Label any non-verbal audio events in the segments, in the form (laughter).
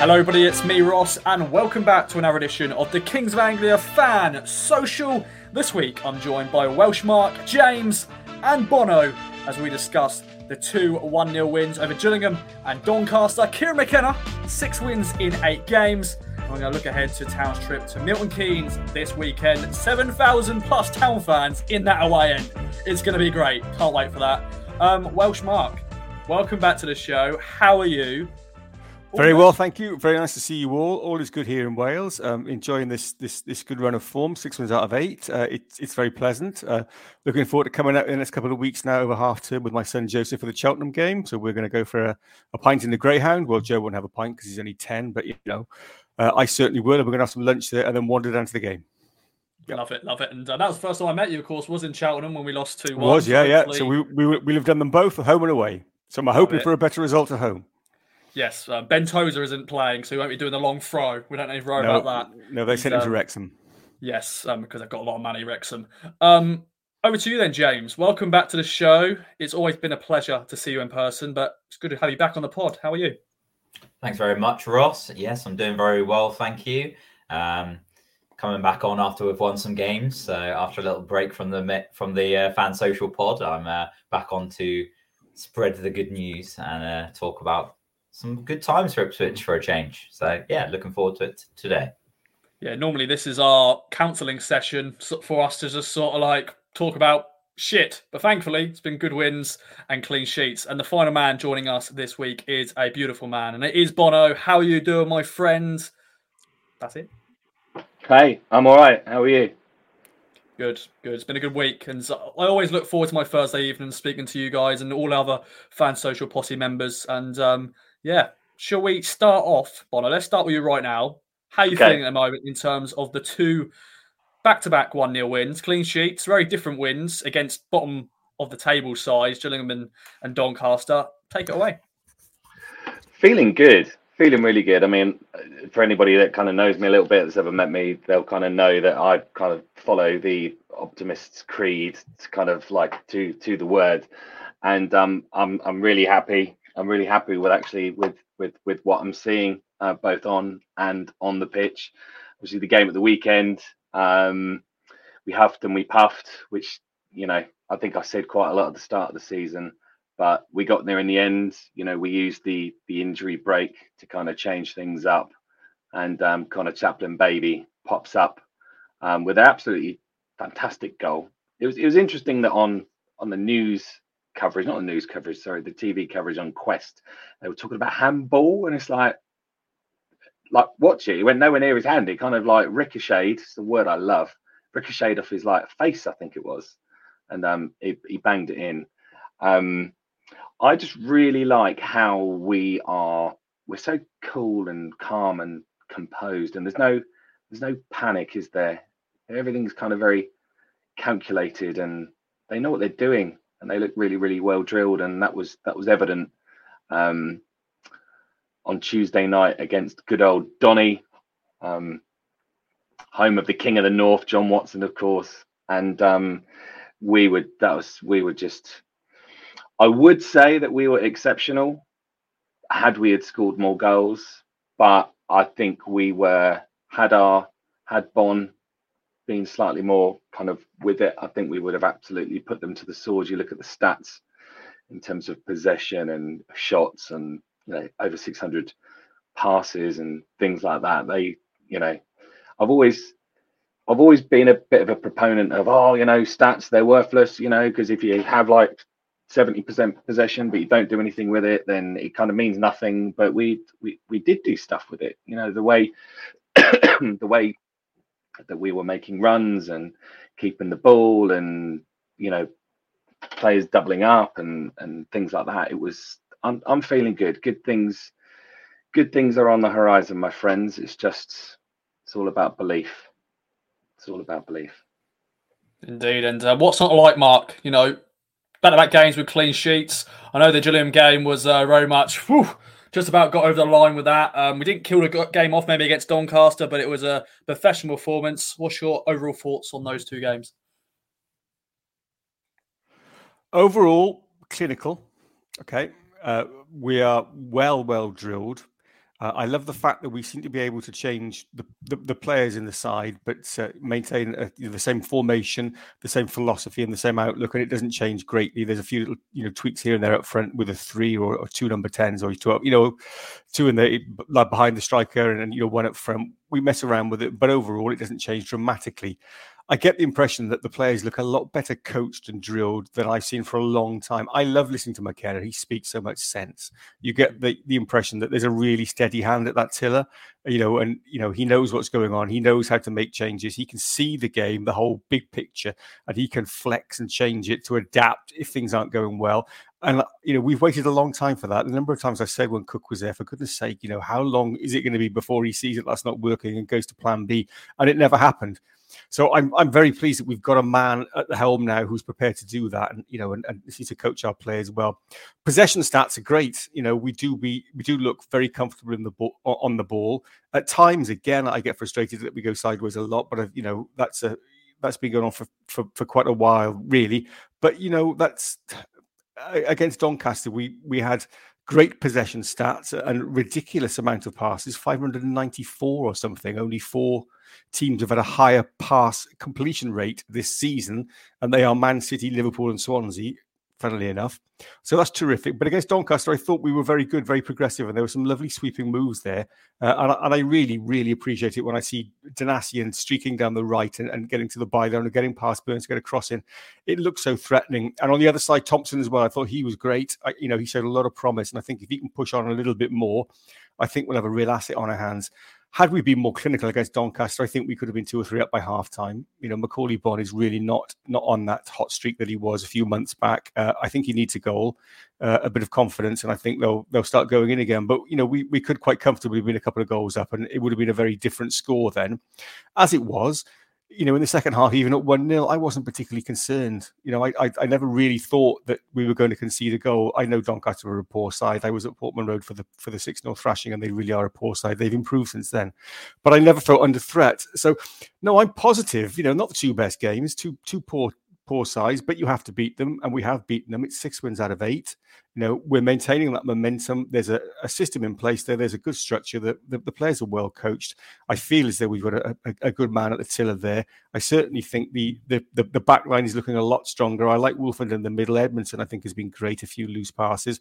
Hello, everybody, it's me, Ross, and welcome back to another edition of the Kings of Anglia Fan Social. This week, I'm joined by Welsh Mark, James, and Bono as we discuss the two 1 0 wins over Gillingham and Doncaster. Kieran McKenna, six wins in eight games. We're going to look ahead to Town's trip to Milton Keynes this weekend. 7,000 plus Town fans in that away end. It's going to be great. Can't wait for that. Um, Welsh Mark, welcome back to the show. How are you? Very well, thank you. Very nice to see you all. All is good here in Wales. Um, enjoying this this this good run of form. Six wins out of eight. Uh, it's it's very pleasant. Uh, looking forward to coming out in the next couple of weeks now over half term with my son Joseph for the Cheltenham game. So we're going to go for a, a pint in the Greyhound. Well, Joe won't have a pint because he's only ten, but you know, uh, I certainly will. And we're going to have some lunch there and then wander down to the game. Yep. Love it, love it. And uh, that was the first time I met you, of course, was in Cheltenham when we lost 2 1. Was, yeah, yeah. So we, we, we'll have done them both home and away. So I'm hoping for a better result at home. Yes, uh, Ben Tozer isn't playing, so he won't be doing the long throw. We don't need to worry no, about that. No, they sent him um, to Wrexham. Yes, um, because they've got a lot of money, Wrexham. Um, over to you then, James. Welcome back to the show. It's always been a pleasure to see you in person, but it's good to have you back on the pod. How are you? Thanks very much, Ross. Yes, I'm doing very well, thank you. Um, coming back on after we've won some games, so after a little break from the from the uh, fan social pod, I'm uh, back on to spread the good news and uh, talk about some good times for Ipswich for a change. So yeah, looking forward to it today. Yeah, normally this is our counselling session for us to just sort of like talk about shit. But thankfully, it's been good wins and clean sheets. And the final man joining us this week is a beautiful man, and it is Bono. How are you doing, my friends? That's it. Hey, I'm all right. How are you? Good, good. It's been a good week, and I always look forward to my Thursday evening speaking to you guys and all other fan social posse members. And um, yeah, shall we start off, Bono? Let's start with you right now. How are you okay. feeling at the moment in terms of the two back-to-back one 0 wins, clean sheets, very different wins against bottom of the table size, Gillingham and, and Doncaster. Take it away. Feeling good. Feeling really good. I mean, for anybody that kind of knows me a little bit, that's ever met me, they'll kind of know that I kind of follow the optimist's creed, kind of like to to the word. And um, I'm I'm really happy I'm really happy with actually with with with what I'm seeing uh, both on and on the pitch. Obviously, the game at the weekend, um, we huffed and we puffed, which you know I think I said quite a lot at the start of the season, but we got there in the end. You know, we used the the injury break to kind of change things up, and um, kind of Chaplin baby pops up um, with an absolutely fantastic goal. It was it was interesting that on on the news coverage, not the news coverage, sorry, the TV coverage on Quest. They were talking about handball, and it's like, like watch it. He went nowhere near his hand. It kind of like ricocheted. It's the word I love. Ricocheted off his like face, I think it was, and um, he, he banged it in. Um, I just really like how we are. We're so cool and calm and composed, and there's no there's no panic, is there? Everything's kind of very calculated, and they know what they're doing and they looked really, really well drilled, and that was that was evident um, on Tuesday night against good old Donny, um, home of the King of the North, John Watson, of course, and um, we would that was we were just. I would say that we were exceptional had we had scored more goals, but I think we were had our had Bonne been slightly more kind of with it, I think we would have absolutely put them to the sword. You look at the stats in terms of possession and shots and you know over 600 passes and things like that. They, you know, I've always I've always been a bit of a proponent of oh, you know, stats they're worthless, you know, because if you have like 70% possession but you don't do anything with it then it kind of means nothing but we we we did do stuff with it you know the way (coughs) the way that we were making runs and keeping the ball and you know players doubling up and and things like that. It was I'm I'm feeling good. Good things good things are on the horizon, my friends. It's just it's all about belief. It's all about belief. Indeed, and uh, what's not like Mark? You know, back-to-back games with clean sheets. I know the Gillingham game was uh, very much. Whew, just about got over the line with that. Um, we didn't kill the game off maybe against Doncaster, but it was a professional performance. What's your overall thoughts on those two games? Overall, clinical. Okay. Uh, we are well, well drilled. Uh, I love the fact that we seem to be able to change the, the, the players in the side, but uh, maintain a, you know, the same formation, the same philosophy, and the same outlook, and it doesn't change greatly. There's a few little you know tweaks here and there up front with a three or, or two number tens, or two you know two in the like behind the striker, and, and you know one up front. We mess around with it, but overall, it doesn't change dramatically. I get the impression that the players look a lot better coached and drilled than I've seen for a long time. I love listening to McKenna. He speaks so much sense. You get the, the impression that there's a really steady hand at that tiller, you know, and you know, he knows what's going on. He knows how to make changes. He can see the game, the whole big picture, and he can flex and change it to adapt if things aren't going well. And you know, we've waited a long time for that. The number of times I said when Cook was there, for goodness sake, you know, how long is it going to be before he sees that that's not working and goes to plan B? And it never happened. So I'm I'm very pleased that we've got a man at the helm now who's prepared to do that, and you know, and, and to coach our players well. Possession stats are great. You know, we do we we do look very comfortable in the ball on the ball. At times, again, I get frustrated that we go sideways a lot, but uh, you know, that's a that's been going on for, for, for quite a while, really. But you know, that's uh, against Doncaster, we we had great possession stats uh, and ridiculous amount of passes 594 or something. Only four teams have had a higher pass completion rate this season and they are man city liverpool and swansea funnily enough. So that's terrific. But against Doncaster, I thought we were very good, very progressive, and there were some lovely sweeping moves there. Uh, and, and, I really, really appreciate it when I see Donacien streaking down the right and, and getting to the byline and getting past Burns to get a cross in. It looks so threatening. And on the other side, Thompson as well. I thought he was great. I, you know, he showed a lot of promise, and I think if he can push on a little bit more, I think we'll have a real asset on our hands had we been more clinical against Doncaster, I think we could have been two or three up by half time. You know, Macaulay Bonne is really not not on that hot streak that he was a few months back. Uh, I think he needs a goal, uh, a bit of confidence, and I think they'll they'll start going in again. But you know, we we could quite comfortably been a couple of goals up, and it would have been a very different score then. As it was, you know, in the second half, even at 1 0, I wasn't particularly concerned. You know, I, I, I never really thought that we were going to concede a goal. I know Doncaster were a poor side. I was at Portman Road for the for the 6 0 thrashing, and they really are a poor side. They've improved since then. But I never felt under threat. So, no, I'm positive. You know, not the two best games, two two poor poor sides, but you have to beat them, and we have beaten them. It's six wins out of eight. You know, we're maintaining that momentum. There's a, a system in place there. There's a good structure. The, the, the, players are well coached. I feel as though we've got a, a, a, good man at the tiller there. I certainly think the, the the the back line is looking a lot stronger. I like Woolfenden in the middle. Edmundson, I think, has been great. A few loose passes.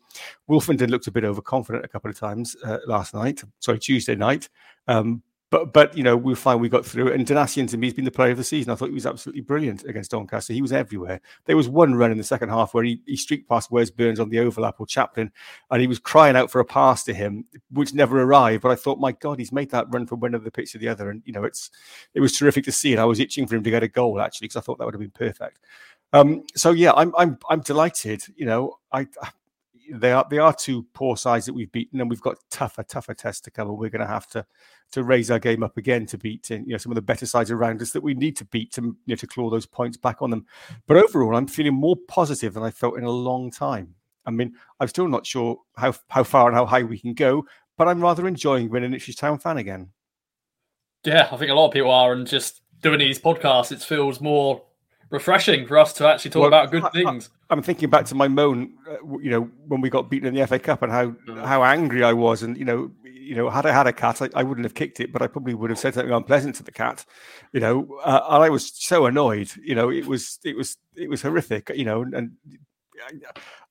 Woolfenden looked a bit overconfident a couple of times uh, last night. Sorry, Tuesday night. Um, but but you know we find we got through it. And Donacien to me has been the player of the season. I thought he was absolutely brilliant against Doncaster. He was everywhere. There was one run in the second half where he, he streaked past Wes Burns on the overlap or Chaplin, and he was crying out for a pass to him, which never arrived. But I thought, my God, he's made that run from one of the pitch to the other, and you know it's it was terrific to see. And I was itching for him to get a goal actually because I thought that would have been perfect. Um, so yeah, I'm I'm I'm delighted. You know, I they are they are two poor sides that we've beaten, and we've got tougher tougher tests to come, and we're going to have to to raise our game up again to beat you know some of the better sides around us that we need to beat to you know to claw those points back on them. But overall, I'm feeling more positive than I felt in a long time. I mean, I'm still not sure how how far and how high we can go, but I'm rather enjoying being an Ipswich Town fan again. Yeah, I think a lot of people are, and just doing these podcasts, it feels more refreshing for us to actually talk well, about good things. I, am thinking back to my moan, uh, you know, when we got beaten in the FA Cup and how how angry I was, and you know, you know, had I had a cat, I, I, wouldn't have kicked it, but I probably would have said something unpleasant to the cat, you know. Uh, and I was so annoyed, you know, it was it was it was horrific, you know, and.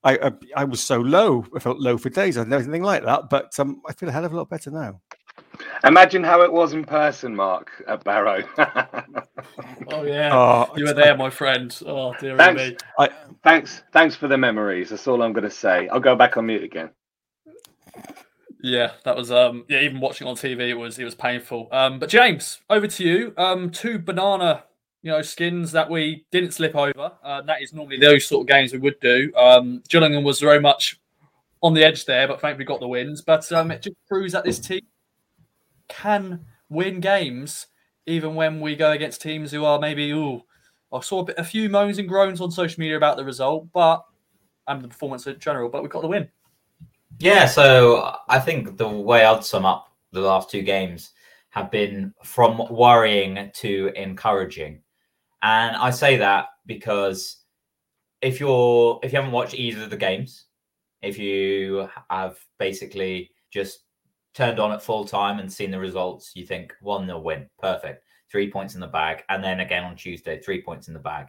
I, I, I was so low. I felt low for days. I didn't know anything like that, but um, I feel a hell of a lot better now. Imagine how it was in person, Mark, at Barrow. (laughs) oh yeah, oh, you were there, my friend. Oh dear thanks, me. I, thanks, thanks for the memories. That's all I'm going to say. I'll go back on mute again. Yeah, that was um yeah. Even watching on TV, it was it was painful. Um, but James, over to you. Um, two banana you know skins that we didn't slip over. Uh, that is normally those sort of games we would do. Um, Gillingham was very much on the edge there, but thankfully got the wins. But um, it just proves that this team can win games even when we go against teams who are maybe ooh. I saw a, bit, a few moans and groans on social media about the result, but and the performance in general. But we got the win. Yeah, so I think the way I'd sum up the last two games have been from worrying to encouraging. And I say that because if you're if you haven't watched either of the games, if you have basically just turned on at full time and seen the results, you think 1 0 win. Perfect. Three points in the bag. And then again on Tuesday, three points in the bag.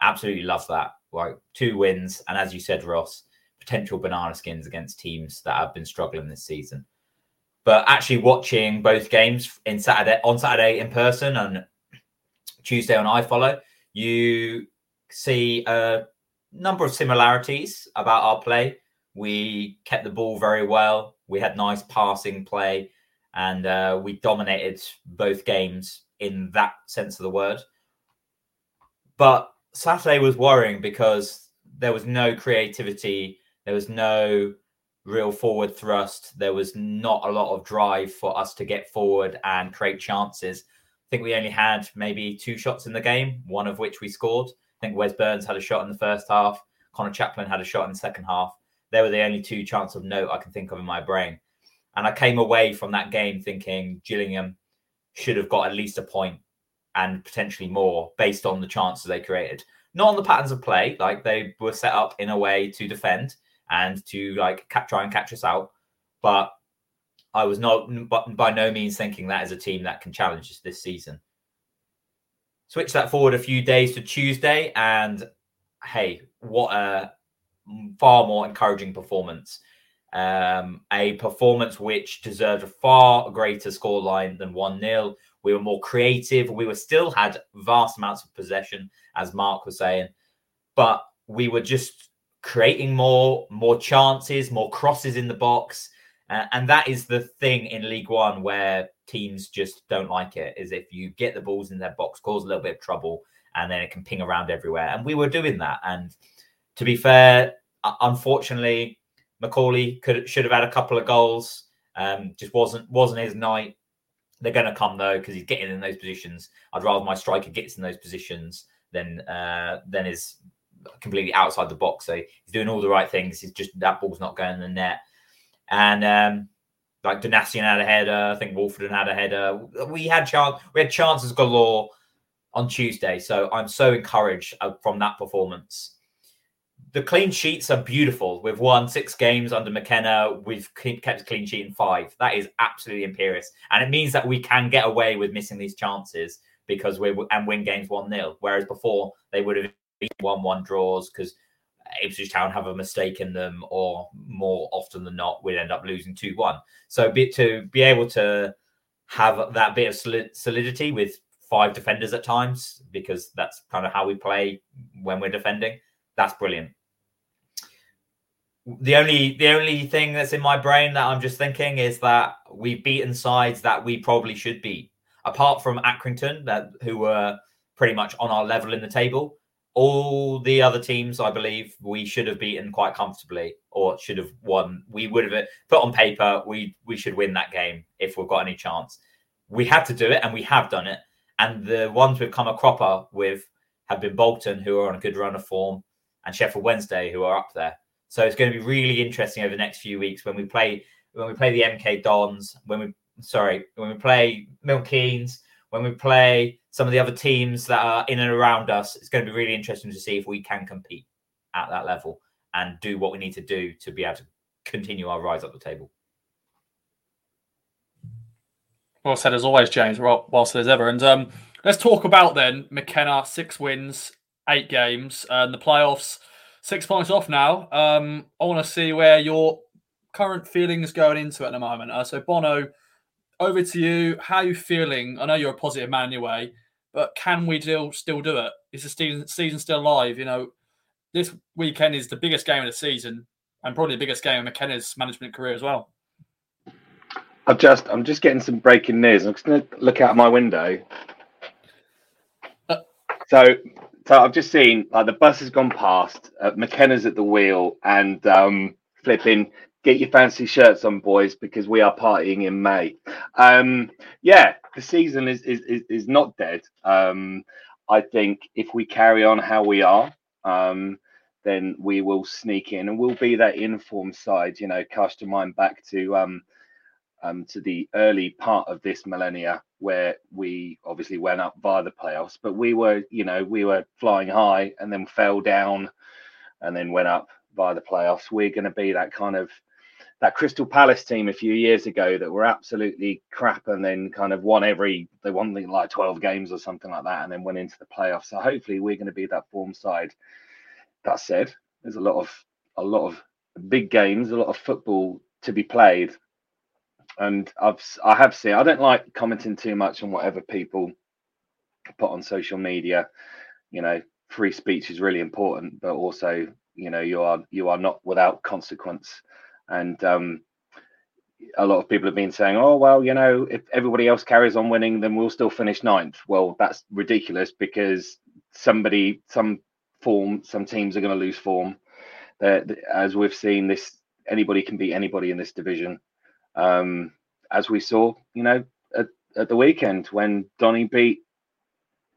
Absolutely love that. Like two wins. And as you said, Ross, potential banana skins against teams that have been struggling this season. But actually watching both games in Saturday on Saturday in person and Tuesday on iFollow, you see a number of similarities about our play. We kept the ball very well. We had nice passing play, and uh, we dominated both games in that sense of the word. But Saturday was worrying because there was no creativity, there was no real forward thrust, there was not a lot of drive for us to get forward and create chances. I think we only had maybe two shots in the game, one of which we scored. I think Wes Burns had a shot in the first half. Conor Chaplin had a shot in the second half. They were the only two chances of note I can think of in my brain. And I came away from that game thinking Gillingham should have got at least a point and potentially more based on the chances they created. Not on the patterns of play, like they were set up in a way to defend and to like try and catch us out. But I was not by no means thinking that is a team that can challenge us this season. Switch that forward a few days to Tuesday, and hey, what a far more encouraging performance. Um, a performance which deserved a far greater scoreline than 1 0. We were more creative. We were still had vast amounts of possession, as Mark was saying, but we were just creating more, more chances, more crosses in the box. Uh, and that is the thing in League One where teams just don't like it. Is if you get the balls in their box, cause a little bit of trouble, and then it can ping around everywhere. And we were doing that. And to be fair, unfortunately, Macaulay could should have had a couple of goals. Um, just wasn't wasn't his night. They're going to come though because he's getting in those positions. I'd rather my striker gets in those positions than uh, than is completely outside the box. So he's doing all the right things. He's just that ball's not going in the net. And um, like Donacien had a header. I think Wolford had a header. We had chance. We had chances galore on Tuesday. So I'm so encouraged uh, from that performance the clean sheets are beautiful. We've won six games under McKenna. We've kept a clean sheet in five. That is absolutely imperious, and it means that we can get away with missing these chances because we and win games one 0 Whereas before they would have one one draws because Ipswich Town have a mistake in them, or more often than not, we'd end up losing two one. So be, to be able to have that bit of solidity with five defenders at times, because that's kind of how we play when we're defending. That's brilliant the only the only thing that's in my brain that I'm just thinking is that we've beaten sides that we probably should beat. Apart from Accrington, that who were pretty much on our level in the table, all the other teams, I believe, we should have beaten quite comfortably, or should have won. We would have put on paper we we should win that game if we've got any chance. We had to do it, and we have done it. And the ones we've come a cropper with have been Bolton, who are on a good run of form, and Sheffield Wednesday, who are up there. So it's going to be really interesting over the next few weeks when we play when we play the MK Dons, when we sorry, when we play Milton Keynes, when we play some of the other teams that are in and around us. It's going to be really interesting to see if we can compete at that level and do what we need to do to be able to continue our rise up the table. Well said as always, James. Said as ever. And um, let's talk about then McKenna six wins, eight games, and the playoffs six points off now. Um, I want to see where your current feelings going into it at the moment. Uh, so Bono, over to you. How are you feeling? I know you're a positive man anyway, but can we still still do it? Is the season, season still alive? You know, this weekend is the biggest game of the season and probably the biggest game of McKenna's management career as well. I've just I'm just getting some breaking news. I'm just going to look out my window. Uh, so so I've just seen like the bus has gone past, uh, McKenna's at the wheel, and um, flipping. Get your fancy shirts on, boys, because we are partying in May. Um, yeah, the season is is is, is not dead. Um, I think if we carry on how we are, um, then we will sneak in and we'll be that informed side. You know, cast your mind back to um, um, to the early part of this millennia where we obviously went up via the playoffs, but we were, you know, we were flying high and then fell down and then went up via the playoffs. We're going to be that kind of that Crystal Palace team a few years ago that were absolutely crap and then kind of won every they won like 12 games or something like that and then went into the playoffs. So hopefully we're going to be that form side. That said, there's a lot of a lot of big games, a lot of football to be played. And I've I have seen I don't like commenting too much on whatever people put on social media. You know, free speech is really important, but also, you know, you are you are not without consequence. And um a lot of people have been saying, oh, well, you know, if everybody else carries on winning, then we'll still finish ninth. Well, that's ridiculous because somebody, some form, some teams are going to lose form. That as we've seen, this anybody can beat anybody in this division. Um, as we saw, you know, at, at the weekend when Donny beat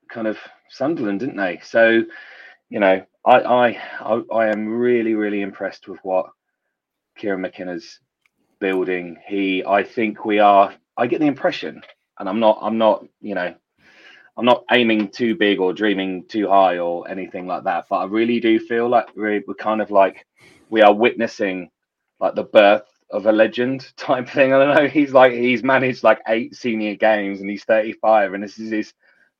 kind of Sunderland, didn't they? So, you know, I I I, am really really impressed with what Kieran McKenna's building. He, I think we are. I get the impression, and I'm not. I'm not. You know, I'm not aiming too big or dreaming too high or anything like that. But I really do feel like we're, we're kind of like we are witnessing like the birth of a legend type thing. I don't know. He's like he's managed like eight senior games and he's 35 and this is his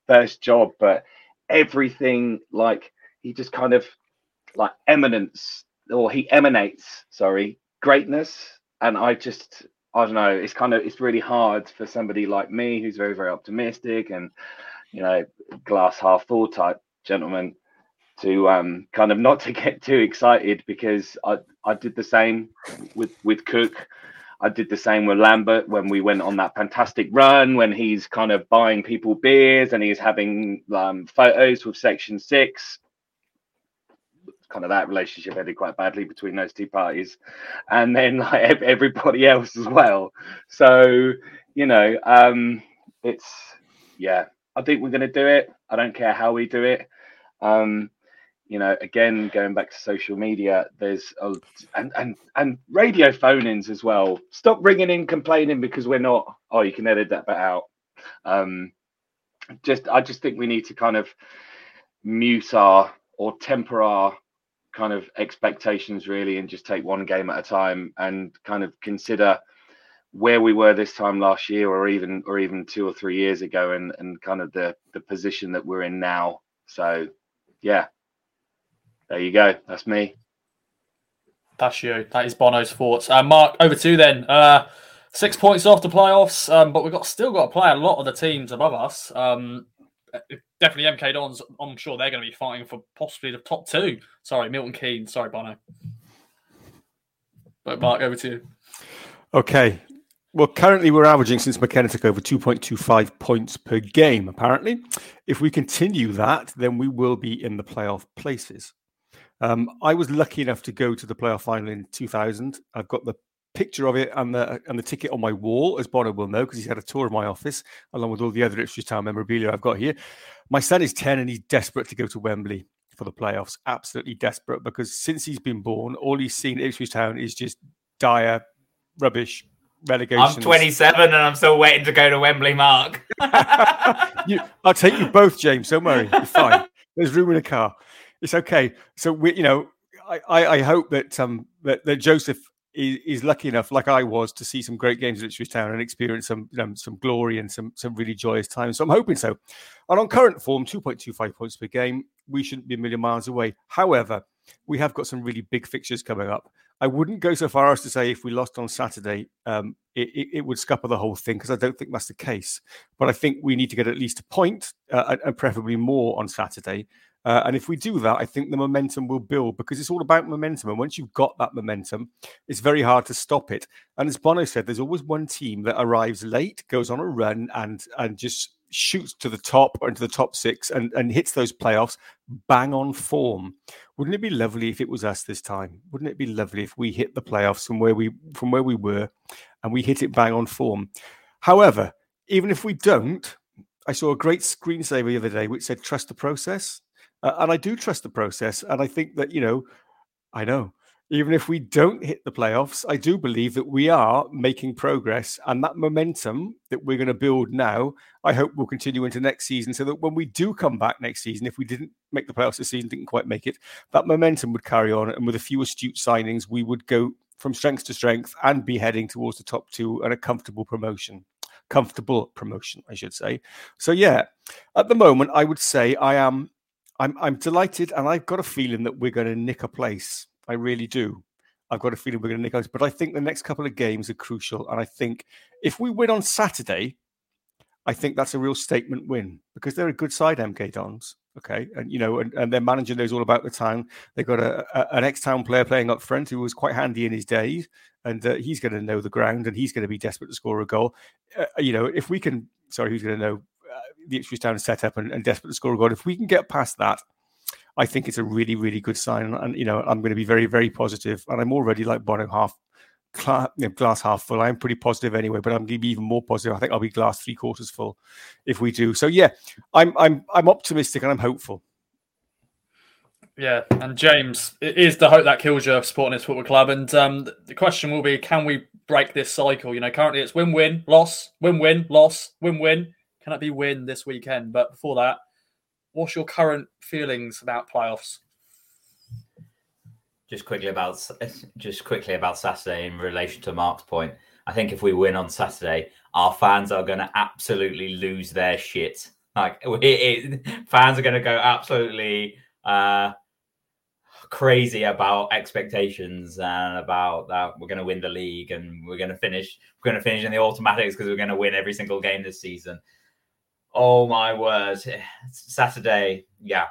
first job, but everything like he just kind of like eminence or he emanates, sorry, greatness. And I just I don't know, it's kind of it's really hard for somebody like me who's very, very optimistic and you know, glass half full type gentleman to um kind of not to get too excited because I I did the same with with Cook. I did the same with Lambert when we went on that fantastic run when he's kind of buying people beers and he's having um, photos with Section Six. Kind of that relationship ended quite badly between those two parties, and then like everybody else as well. So you know, um, it's yeah. I think we're going to do it. I don't care how we do it. Um, you know, again, going back to social media, there's a, and and and radio phone-ins as well. Stop ringing in complaining because we're not. Oh, you can edit that bit out. Um, just, I just think we need to kind of mute our or temper our kind of expectations really, and just take one game at a time and kind of consider where we were this time last year, or even or even two or three years ago, and and kind of the the position that we're in now. So, yeah there you go. That's me. That's you. That is Bono's thoughts. Uh, Mark, over to you then. Uh, six points off the playoffs, um, but we've got still got to play a lot of the teams above us. Um, definitely MK Dons. I'm sure they're going to be fighting for possibly the top two. Sorry, Milton Keynes. Sorry, Bono. But Mark, over to you. Okay. Well, currently we're averaging since McKenna took over 2.25 points per game, apparently. If we continue that, then we will be in the playoff places. Um, I was lucky enough to go to the playoff final in 2000. I've got the picture of it and the and the ticket on my wall, as Bono will know, because he's had a tour of my office along with all the other Ipswich Town memorabilia I've got here. My son is 10 and he's desperate to go to Wembley for the playoffs. Absolutely desperate because since he's been born, all he's seen at Ipswich Town is just dire rubbish. Relegation. I'm 27 and I'm still waiting to go to Wembley, Mark. (laughs) you, I'll take you both, James. Don't worry. You're fine. (laughs) There's room in a car it's okay. So we, you know, I, I, hope that um that, that Joseph is, is, lucky enough, like I was, to see some great games at Ipswich Town and experience some um, some glory and some some really joyous times. So I'm hoping so. And on current form, 2.25 points per game, we shouldn't be a million miles away. However, we have got some really big fixtures coming up. I wouldn't go so far as to say if we lost on Saturday, um, it, it, it, would scupper the whole thing because I don't think that's the case. But I think we need to get at least a point uh, and preferably more on Saturday uh, and if we do that, I think the momentum will build because it's all about momentum. And once you've got that momentum, it's very hard to stop it. And as Bono said, there's always one team that arrives late, goes on a run, and and just shoots to the top or into the top six and, and hits those playoffs bang on form. Wouldn't it be lovely if it was us this time? Wouldn't it be lovely if we hit the playoffs from where we from where we were and we hit it bang on form? However, even if we don't, I saw a great screensaver the other day which said trust the process. Uh, and I do trust the process. And I think that, you know, I know, even if we don't hit the playoffs, I do believe that we are making progress. And that momentum that we're going to build now, I hope will continue into next season so that when we do come back next season, if we didn't make the playoffs this season, didn't quite make it, that momentum would carry on. And with a few astute signings, we would go from strength to strength and be heading towards the top two and a comfortable promotion. Comfortable promotion, I should say. So yeah, at the moment, I would say I am. I'm I'm delighted, and I've got a feeling that we're going to nick a place. I really do. I've got a feeling we're going to nick out. But I think the next couple of games are crucial, and I think if we win on Saturday, I think that's a real statement win because they're a good side, MK Dons. Okay, and you know, and, and their manager knows all about the town. They've got a, a an ex-town player playing up front who was quite handy in his days, and uh, he's going to know the ground and he's going to be desperate to score a goal. Uh, you know, if we can, sorry, who's going to know the Ipswich Town setup and, and desperate to score a goal? If we can get past that, I think it's a really, really good sign. And you know, I'm going to be very, very positive. and I'm already like Bono half glass, glass half full. I'm pretty positive anyway, but I'm going to be even more positive. I think I'll be glass three quarters full if we do. So yeah, I'm I'm I'm optimistic and I'm hopeful. Yeah, and James, it is the hope that kills you supporting this football club. And um, the question will be, can we break this cycle? You know, currently it's win-win, loss, win-win, loss, win-win. Can it be win this weekend? But before that, what's your current feelings about playoffs? just quickly about (laughs) just quickly about Saturday in relation to Mark's point. I think if we win on Saturday, our fans are going to absolutely lose their shit. Like (laughs) it, it, fans are going to go absolutely uh, crazy about expectations and about that we're going to win the league and we're going to finish we're going to finish in the automatics because we're going to win every single game this season. Oh my word! Saturday, yeah,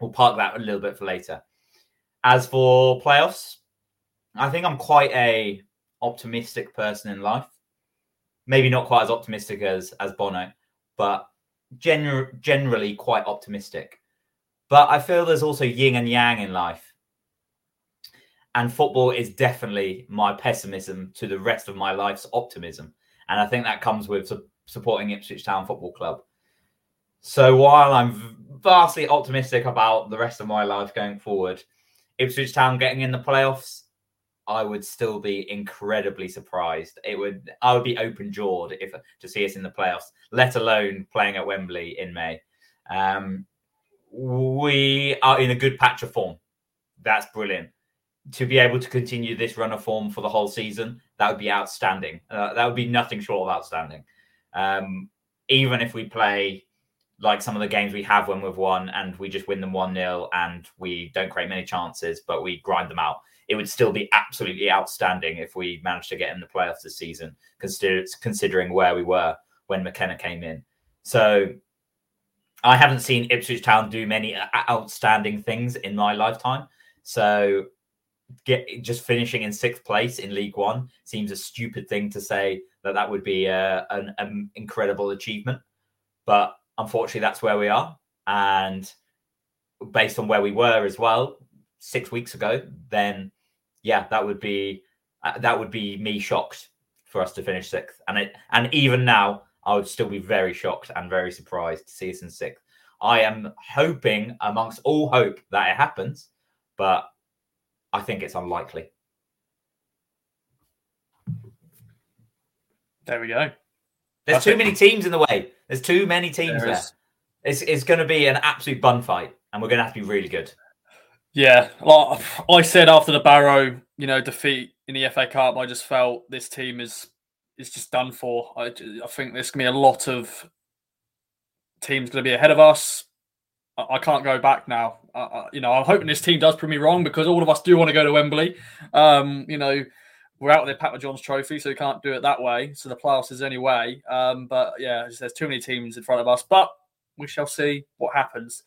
we'll park that a little bit for later. As for playoffs, I think I'm quite a optimistic person in life. Maybe not quite as optimistic as as Bono, but gener- generally quite optimistic. But I feel there's also yin and yang in life. And football is definitely my pessimism to the rest of my life's optimism. And I think that comes with supporting Ipswich Town Football Club. So while I'm vastly optimistic about the rest of my life going forward, Ipswich Town getting in the playoffs, I would still be incredibly surprised. It would I would be open jawed if to see us in the playoffs, let alone playing at Wembley in May. Um, we are in a good patch of form. That's brilliant. To be able to continue this run of form for the whole season, that would be outstanding. Uh, that would be nothing short of outstanding. Um, even if we play like some of the games we have when we've won and we just win them 1 0 and we don't create many chances, but we grind them out. It would still be absolutely outstanding if we managed to get in the playoffs this season, consider, considering where we were when McKenna came in. So I haven't seen Ipswich Town do many outstanding things in my lifetime. So get just finishing in sixth place in League One seems a stupid thing to say that that would be a, an, an incredible achievement. But unfortunately, that's where we are. And based on where we were as well six weeks ago, then yeah, that would be uh, that would be me shocked for us to finish sixth. And it and even now, I would still be very shocked and very surprised to see us in sixth. I am hoping, amongst all hope, that it happens, but I think it's unlikely. There we go. There's That's too it. many teams in the way. There's too many teams there. there. It's it's going to be an absolute bun fight, and we're going to have to be really good. Yeah, like I said after the Barrow, you know, defeat in the FA Cup, I just felt this team is is just done for. I, I think there's going to be a lot of teams going to be ahead of us. I, I can't go back now. I, you know, I'm hoping this team does prove me wrong because all of us do want to go to Wembley. Um, you know, we're out with the Papa John's Trophy, so we can't do it that way. So the playoffs is the only way. Um, but yeah, there's too many teams in front of us. But we shall see what happens.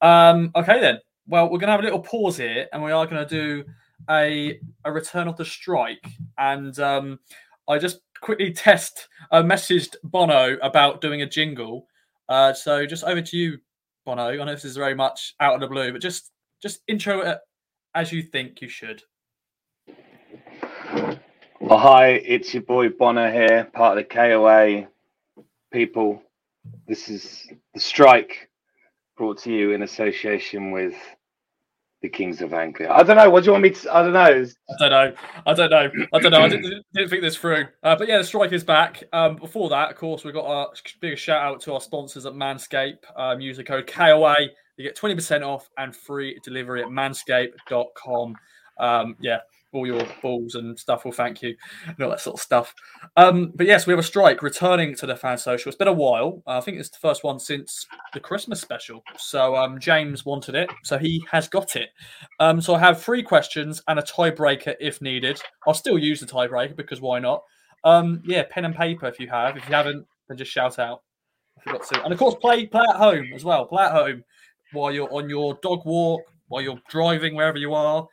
Um, okay, then. Well, we're going to have a little pause here, and we are going to do a a return of the strike. And um, I just quickly test uh, messaged Bono about doing a jingle. Uh, so just over to you, Bono. I know this is very much out of the blue, but just just intro it as you think you should. Oh, hi, it's your boy Bonner here, part of the KOA people. This is the strike brought to you in association with the Kings of Anglia. I don't know. What do you want me to? I don't know. I don't know. I don't know. I don't know. I didn't, didn't think this through. Uh, but yeah, the strike is back. Um, before that, of course, we've got a big shout out to our sponsors at Manscaped. Um, use the code KOA. You get 20% off and free delivery at manscaped.com. Um, yeah, all your balls and stuff will thank you and all that sort of stuff. Um, but yes, we have a strike returning to the fan social. It's been a while. Uh, I think it's the first one since the Christmas special. So um, James wanted it, so he has got it. Um, so I have three questions and a tiebreaker if needed. I'll still use the tiebreaker because why not? Um, yeah, pen and paper if you have. If you haven't, then just shout out. I forgot to. And of course, play play at home as well. Play at home while you're on your dog walk, while you're driving wherever you are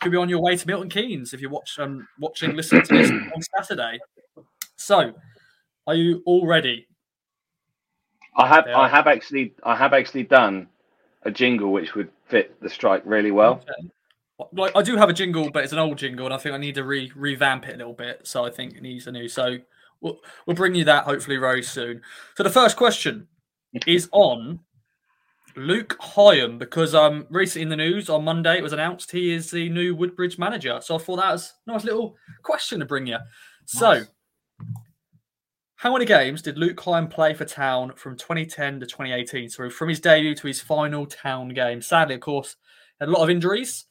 could be on your way to Milton Keynes if you're watch, um, watching, listening to this (clears throat) on Saturday. So, are you all ready? I have. I have actually, I have actually done a jingle which would fit the strike really well. Like I do have a jingle, but it's an old jingle, and I think I need to re- revamp it a little bit. So I think it needs a new. So we'll, we'll bring you that hopefully very soon. So the first question (laughs) is on Luke Hyam, because um recently in the news on Monday it was announced he is the new Woodbridge manager. So I thought that was a nice little question to bring you. Nice. So how many games did Luke Hyam play for Town from 2010 to 2018? So from his debut to his final Town game. Sadly, of course, had a lot of injuries.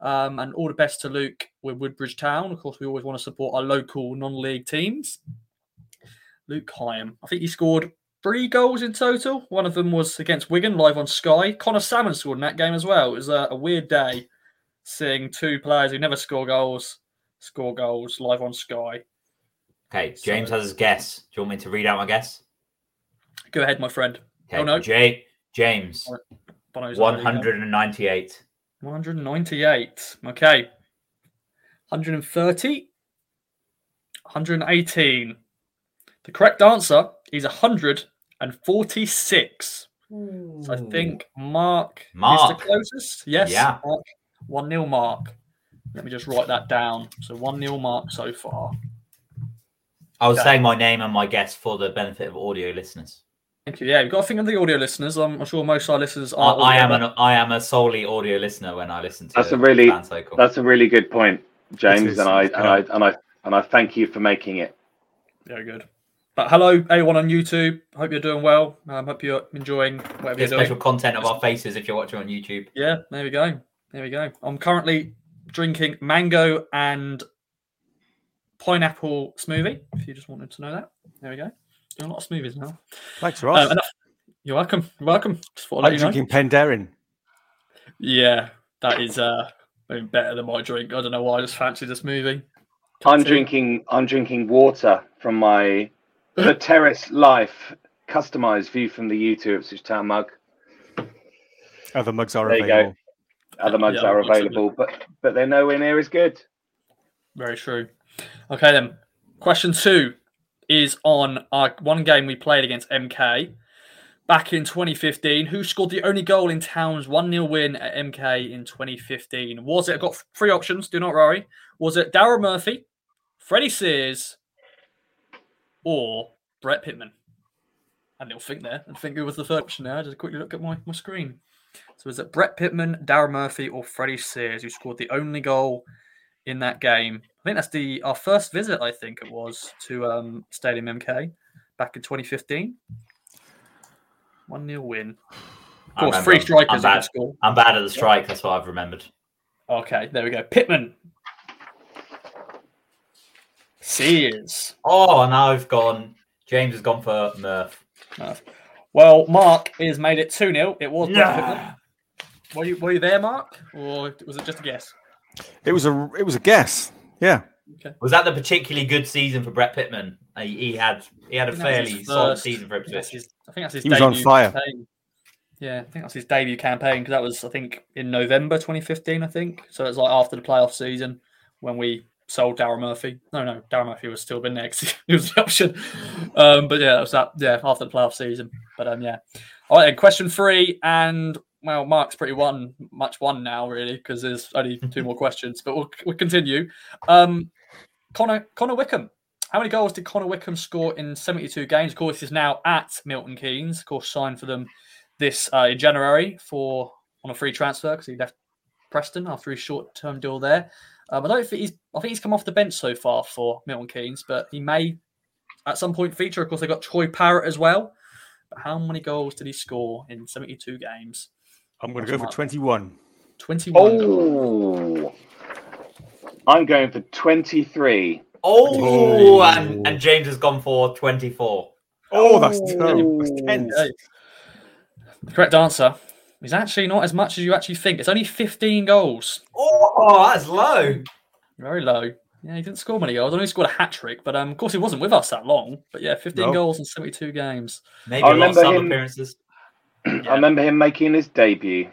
Um, and all the best to Luke with Woodbridge Town. Of course, we always want to support our local non-league teams. Luke Hyam. I think he scored three goals in total. One of them was against Wigan, live on Sky. Connor Salmon scored in that game as well. It was a, a weird day seeing two players who never score goals score goals live on Sky. Okay, James so, has his guess. Do you want me to read out my guess? Go ahead, my friend. Okay, oh no, Jay James. One hundred and ninety-eight. One hundred and ninety-eight. Okay. 130. 118. The correct answer is 100 and 46. So I think Mark, Mark. is the closest. Yes. Yeah. Mark, 1 0 Mark. Let me just write that down. So 1 0 Mark so far. I was okay. saying my name and my guess for the benefit of audio listeners. Thank you. Yeah, you've got to think of the audio listeners. I'm, I'm sure most of our listeners are. I, I am an I am a solely audio listener when I listen to. That's a really that's a really good point, James, and I, and I and I and I thank you for making it. Very good. But hello, everyone on YouTube. Hope you're doing well. Um, hope you're enjoying whatever you're special content of our faces if you're watching on YouTube. Yeah, there we go. There we go. I'm currently drinking mango and pineapple smoothie. If you just wanted to know that, there we go. Doing a lot of smoothies now. Thanks, Ross. Uh, you're welcome. You're welcome. Just I'm drinking know. Penderyn. Yeah, that is uh better than my drink. I don't know why. I just fancy this movie. I'm drinking. I'm drinking water from my the Terrace Life customized view from the YouTube Ipswich Town mug. Other mugs are there available. Other mugs yeah, are available, but but they're nowhere near as good. Very true. Okay then. Question two is on our one game we played against MK back in 2015. Who scored the only goal in Town's 1 0 win at MK in 2015? Was it, I've got three options, do not worry. Was it Daryl Murphy, Freddie Sears, or Brett Pitman. And they'll think there and think it was the third option there. Just quickly look at my, my screen. So is it Brett Pitman, Darren Murphy, or Freddie Sears who scored the only goal in that game? I think that's the our first visit, I think it was, to um, Stadium MK back in 2015. 1 0 win. Of course, three strikers I'm bad. I'm bad at the strike. That's what I've remembered. Okay, there we go. Pittman, Sears. Oh, now I've gone. James has gone for Murph. Murph. Well, Mark has made it 2 0. It was. Nah. Were you, were you there, Mark? Or was it just a guess? It was a it was a guess. Yeah. Okay. Was that the particularly good season for Brett Pitman? He, he had he had a fairly solid season for Ipswich. I think that's his he was on fire. Campaign. Yeah, I think that's his debut campaign because that was I think in November 2015. I think so. It's like after the playoff season when we sold Darren Murphy. No, no, Darren Murphy was still been next. (laughs) he was the option. Um, but yeah, that was that. Yeah, after the playoff season. But um, yeah. All right, then, question three, and well, Mark's pretty one much one now, really, because there's only (laughs) two more questions. But we'll, we'll continue. Um, Connor Connor Wickham. How many goals did Connor Wickham score in 72 games? Of course, he's now at Milton Keynes. Of course, signed for them this uh, in January for on a free transfer because he left Preston after his short-term deal there. Um, I don't think he's. I think he's come off the bench so far for Milton Keynes, but he may at some point feature. Of course, they got Troy Parrott as well. But how many goals did he score in 72 games? I'm going to go for 21. 21. Oh. I'm going for 23. Oh, Oh. and, and James has gone for 24. Oh, that's Oh. terrible. That's tense. Okay. The correct answer is actually not as much as you actually think. It's only 15 goals. Oh, that's low. Very low. Yeah, he didn't score many goals. I only scored a hat trick, but um, of course he wasn't with us that long. But yeah, 15 No. goals in 72 games. Maybe I a lot of remember sub him- appearances. (clears throat) I remember him making his debut.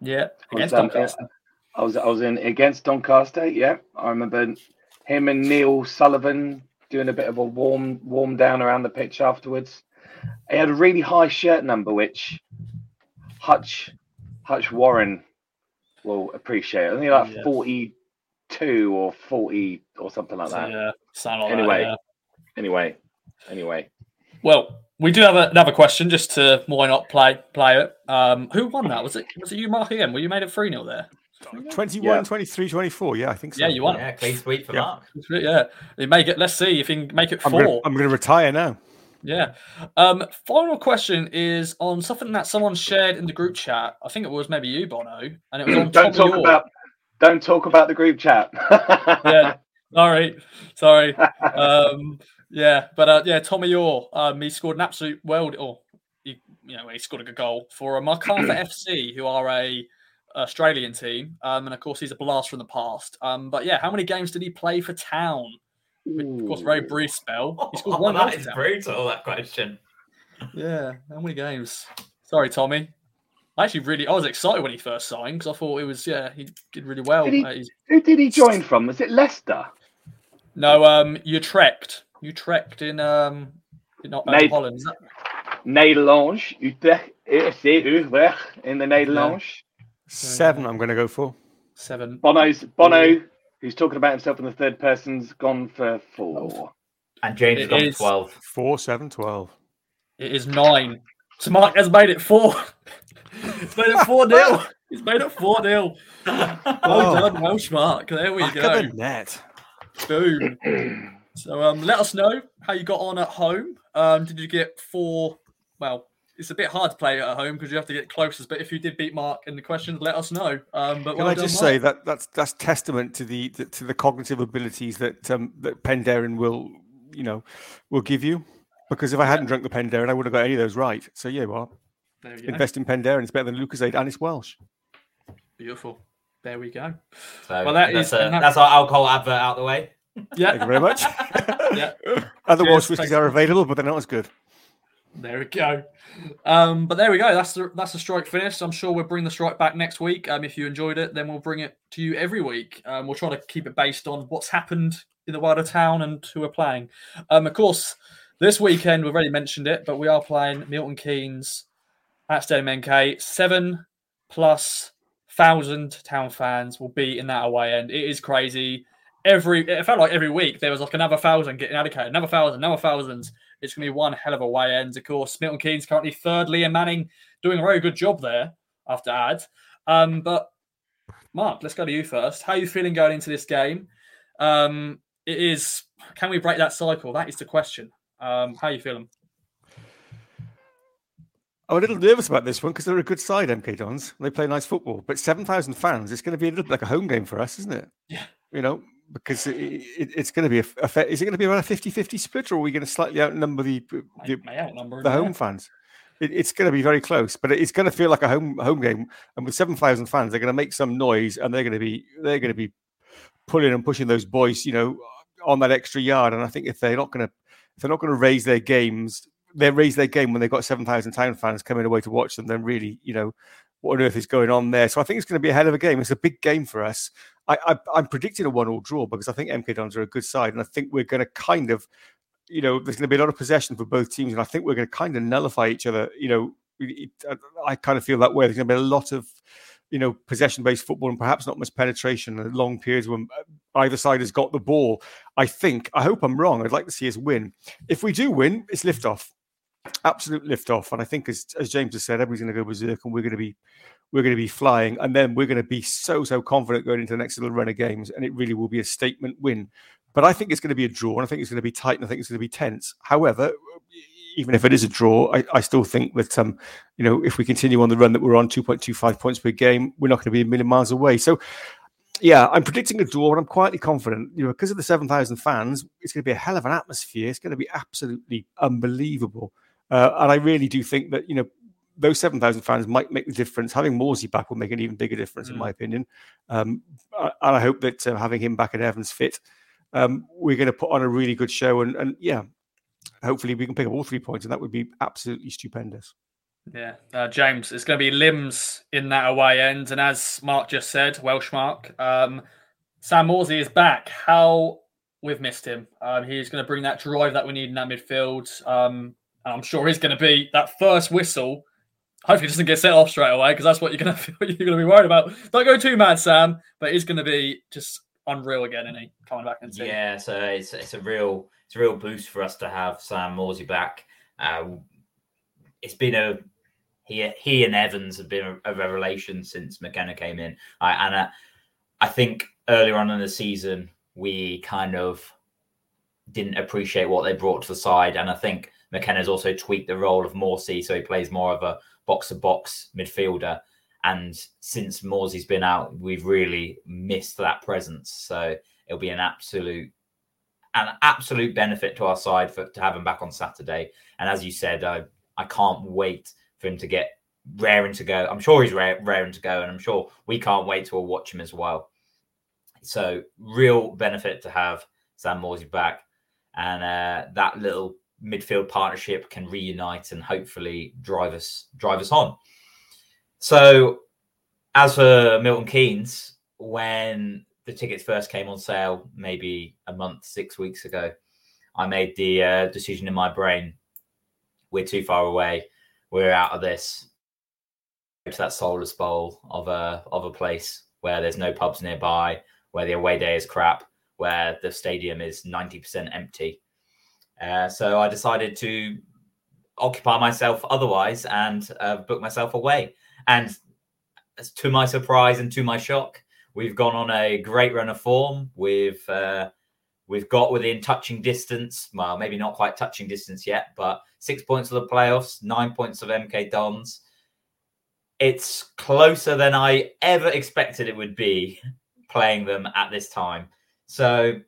Yeah, against um, Doncaster. I was I was in against Doncaster. Yeah, I remember him and Neil Sullivan doing a bit of a warm warm down around the pitch afterwards. He had a really high shirt number, which Hutch Hutch Warren will appreciate. I think like Yeah. forty two or forty or something like that. yeah, sound like Anyway. that, yeah. Anyway, anyway, Well, we do have a, another question just to why not play play it. Um, who won that? Was it was it you, Mark, again? Were you made it 3 0 there? 21, Yeah. 23, 24. Yeah, I think so. Yeah, you won. Yeah, clean sweep for Yeah. Mark. Yeah, you make it. Let's see if you can make it 4 I'm gonna retire now. Yeah. Um, final question is on something that someone shared in the group chat. I think it was maybe you, Bono, and it was (clears throat) on don't talk about don't talk about the group chat. (laughs) Yeah. Sorry, sorry. Um, yeah, but uh, yeah, Tommy Oar, um, he scored an absolute world, or he, you know, he scored a good goal for a Macarthur (clears throat) FC, who are a Australian team, um, and of course he's a blast from the past. Um, but yeah, how many games did he play for Town? Of course, very brief spell. He scored (laughs) one goal that for is Town. brutal, that question. Yeah, how many games? Sorry, Tommy. I actually really, I was excited when he first signed because I thought it was, yeah, he did really well. Did he- Uh, Who did he join from? Was it Leicester? no, um, Utrecht, Utrecht in um, in uh, Mate. Holland. Is Nederlands, Utrecht, FC Utrecht in the Nederlands. Seven, I'm going to go for. Seven. Bono's Bono, who's talking about himself in the third person's gone for four. And James It has gone is- 12. Four, seven, 12. It is nine. So Mark has made it four. He's made it four nil. He's made it four nil. (laughs) Well Oh. done, Welsh Mark. There we Back go. the net. Boom. So um, let us know how you got on at home. Um, did you get four? Well, it's a bit hard to play at home because you have to get closest. But if you did beat Mark in the questions, let us know. Um, but Can well I just Mark. say that that's that's testament to the, the to the cognitive abilities that um, that Penderyn will you know will give you. Because if I hadn't drunk the Penderyn, I would have got any of those right. So yeah, well, There you go. invest in Penderyn. It's better than Lucozade and it's Welsh. Beautiful. There we go. So Well, that that's, is- a- and that's our alcohol advert out the way. Yeah. Thank you very much. (laughs) Yeah. (laughs) Other Cheers, Welsh whiskies are available, but they're not as good. There we go. Um, but there we go. That's the that's the strike finished. I'm sure we'll bring the strike back next week. Um, if you enjoyed it, then we'll bring it to you every week. Um, we'll try to keep it based on what's happened in the wider town and who are playing. Um, of course, this weekend we've already mentioned it, but we are playing Milton Keynes at Stadium MK. Seven plus thousand town fans will be in that away end. It is crazy. Every it felt like every week there was like another thousand getting allocated, another thousand, another thousands. It's going to be one hell of a way end. Of course, Milton Keynes currently third. Liam Manning doing a very good job there after ads. Um, but Mark, let's go to you first. How are you feeling going into this game? Um, it is. Can we break that cycle? That is the question. Um, how are you feeling? I'm a little nervous about this one because they're a good side, MK Dons. They play nice football, but 7,000 fans, it's going to be a little bit like a home game for us, isn't it? Yeah. You know, because it, it, it's going to be a, a is it going to be around a 50 50 split or are we going to slightly outnumber the, the, the home fans? It, it's going to be very close, but it's going to feel like a home home game. And with 7,000 fans, they're going to make some noise and they're going to be they're going to be pulling and pushing those boys, you know, on that extra yard. And I think if they're not going to if they're not going to raise their games, they raise their game when they've got 7,000 town fans coming away to watch them, then really, you know, what on earth is going on there? So I think it's going to be a hell of a game. It's a big game for us. I, I, I'm predicting a one-all draw because I think MK Dons are a good side, and I think we're going to kind of, you know, there's going to be a lot of possession for both teams, and I think we're going to kind of nullify each other. You know, it, it- I kind of feel that way. There's going to be a lot of, you know, possession-based football and perhaps not much penetration and long periods when uh, either side has got the ball. I think. I hope I'm wrong. I'd like to see us win. If we do win, it's lift off, absolute lift off. And I think, as as James has said, everybody's going to go berserk, and we're going to be we're going to be flying, and then we're going to be so so confident going into the next little run of games, and it really will be a statement win. But I think it's going to be a draw, and I think it's going to be tight, and I think it's going to be tense. However, even if it is a draw, I, I still think that um, you know, if we continue on the run that we're on, two point two five points per game, we're not going to be a million miles away. So yeah, I'm predicting a draw, and I'm quietly confident. You know, because of the seven thousand fans, it's going to be a hell of an atmosphere. It's going to be absolutely unbelievable, uh, and I really do think that you know those seven thousand fans might make the difference. Having Morsy back will make an even bigger difference, mm. in my opinion. Um, and I hope that uh, having him back at Evans fit, um, we're going to put on a really good show, and, and yeah, hopefully we can pick up all three points, and that would be absolutely stupendous. Yeah, uh, James, it's going to be limbs in that away end, and as Mark just said, Welsh Mark, um, Sam Morsy is back. How we've missed him. Um, he's going to bring that drive that we need in that midfield. Um, I'm sure he's going to be that first whistle. Hopefully, doesn't get set off straight away because that's what you're going (laughs) to you're going to be worried about. Don't go too mad, Sam. But he's going to be just unreal again, isn't he? Coming back and yeah, so it's it's a real it's a real boost for us to have Sam Morsy back. Uh, it's been a he he and Evans have been a, a revelation since McKenna came in. I, and I think earlier on in the season we kind of didn't appreciate what they brought to the side, and I think McKenna's also tweaked the role of Morsy, so he plays more of a box to box midfielder. And since Morsy's been out, we've really missed that presence. So it'll be an absolute an absolute benefit to our side for to have him back on Saturday. And as you said, I I can't wait for him to get raring to go. I'm sure he's raring to go, and I'm sure we can't wait to watch him as well. So, real benefit to have Sam Morsy back, and uh, that little midfield partnership can reunite and hopefully drive us drive us on. So, as for Milton Keynes, when the tickets first came on sale, maybe a month, six weeks ago, I made the uh, decision in my brain: we're too far away we're out of this to that soulless bowl of a of a place where there's no pubs nearby, where the away day is crap, where the stadium is 90% empty. Uh, so I decided to occupy myself otherwise and uh, book myself away. And to my surprise and to my shock, we've gone on a great run of form. We've uh, we've got within touching distance. Well, maybe not quite touching distance yet, but six points of the playoffs, nine points of MK Dons. It's closer than I ever expected it would be playing them at this time. So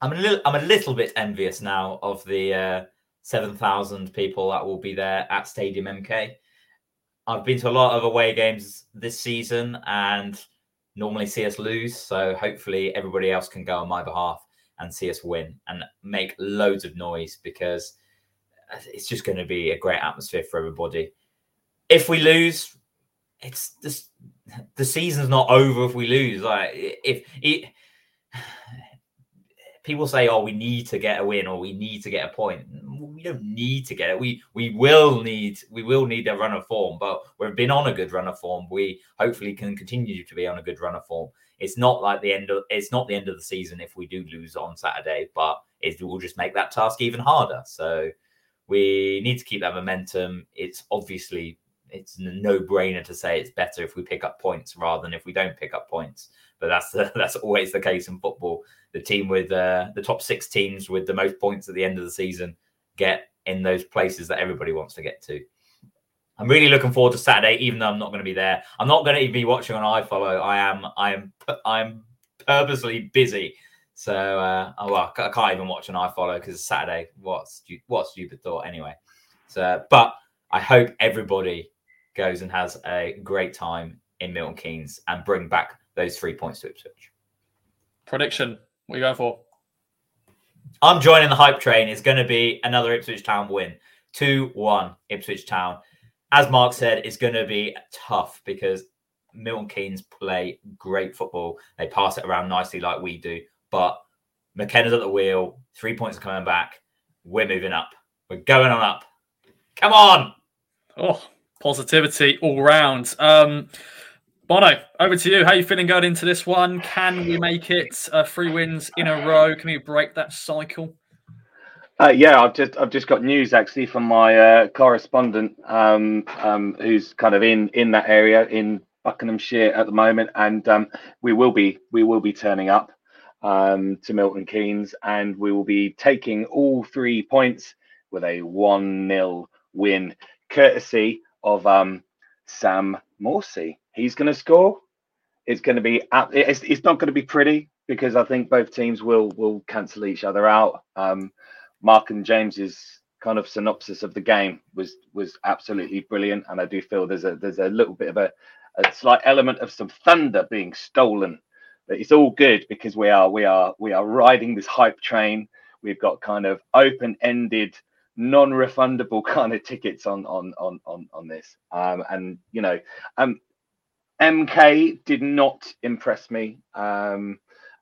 I'm a little, I'm a little bit envious now of the uh, seven thousand people that will be there at Stadium MK. I've been to a lot of away games this season and normally see us lose. So hopefully everybody else can go on my behalf and see us win and make loads of noise because it's just going to be a great atmosphere for everybody. If we lose, it's just the season's not over if we lose. Like if it, people say, "Oh, we need to get a win or we need to get a point," we don't need to get it. We we will need we will need a run of form, but we've been on a good run of form. We hopefully can continue to be on a good run of form. It's not like the end of it's not the end of the season if we do lose on Saturday, but it will just make that task even harder. So we need to keep that momentum. It's obviously it's a no-brainer to say it's better if we pick up points rather than if we don't pick up points. But that's the, (laughs) that's always the case in football. The team with uh, the top six teams with the most points at the end of the season get in those places that everybody wants to get to. I'm really looking forward to Saturday, even though I'm not going to be there. I'm not going to be watching on iFollow. I am, I am, I'm purposely busy so, uh, oh, well, I can't even watch an iFollow because Saturday. What, stu- what stupid thought, anyway. So, but I hope everybody goes and has a great time in Milton Keynes and bring back those three points to Ipswich. Prediction: What are you going for? I'm joining the hype train. It's going to be another Ipswich Town win, two one Ipswich Town. As Mark said, it's going to be tough because Milton Keynes play great football. They pass it around nicely like we do. But McKenna's at the wheel. Three points are coming back. We're moving up. We're going on up. Come on. Oh, positivity all round. Um, Bono, over to you. How are you feeling going into this one? Can we make it uh, three wins in a row? Can we break that cycle? Uh, yeah, I've just I've just got news actually from my uh, correspondent, um, um, who's kind of in in that area in Buckinghamshire at the moment, and um, we will be we will be turning up um, to Milton Keynes, and we will be taking all three points with a 1 0 win, courtesy of um, Sam Morsy. He's going to score. it's going to be it's, it's not going to be pretty because I think both teams will will cancel each other out. Um, Mark and James's kind of synopsis of the game was was absolutely brilliant, and I do feel there's a there's a little bit of a, a slight element of some thunder being stolen, but it's all good because we are we are we are riding this hype train. We've got kind of open ended non-refundable (laughs) kind of tickets on on on on on this um and you know um mk did not impress me um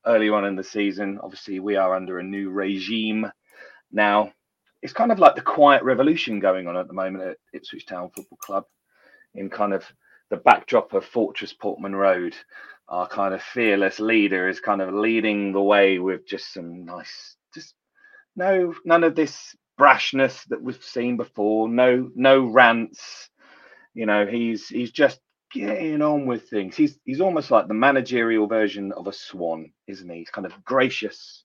on in the season obviously we are under a new regime now it's kind of like the quiet revolution going on at the moment at ipswich town football club in kind of the backdrop of fortress portman road our kind of fearless leader is kind of leading the way with just some nice just no none of this brashness that we've seen before. No, no rants. You know, he's he's just getting on with things. He's he's almost like the managerial version of a swan, isn't he? He's kind of gracious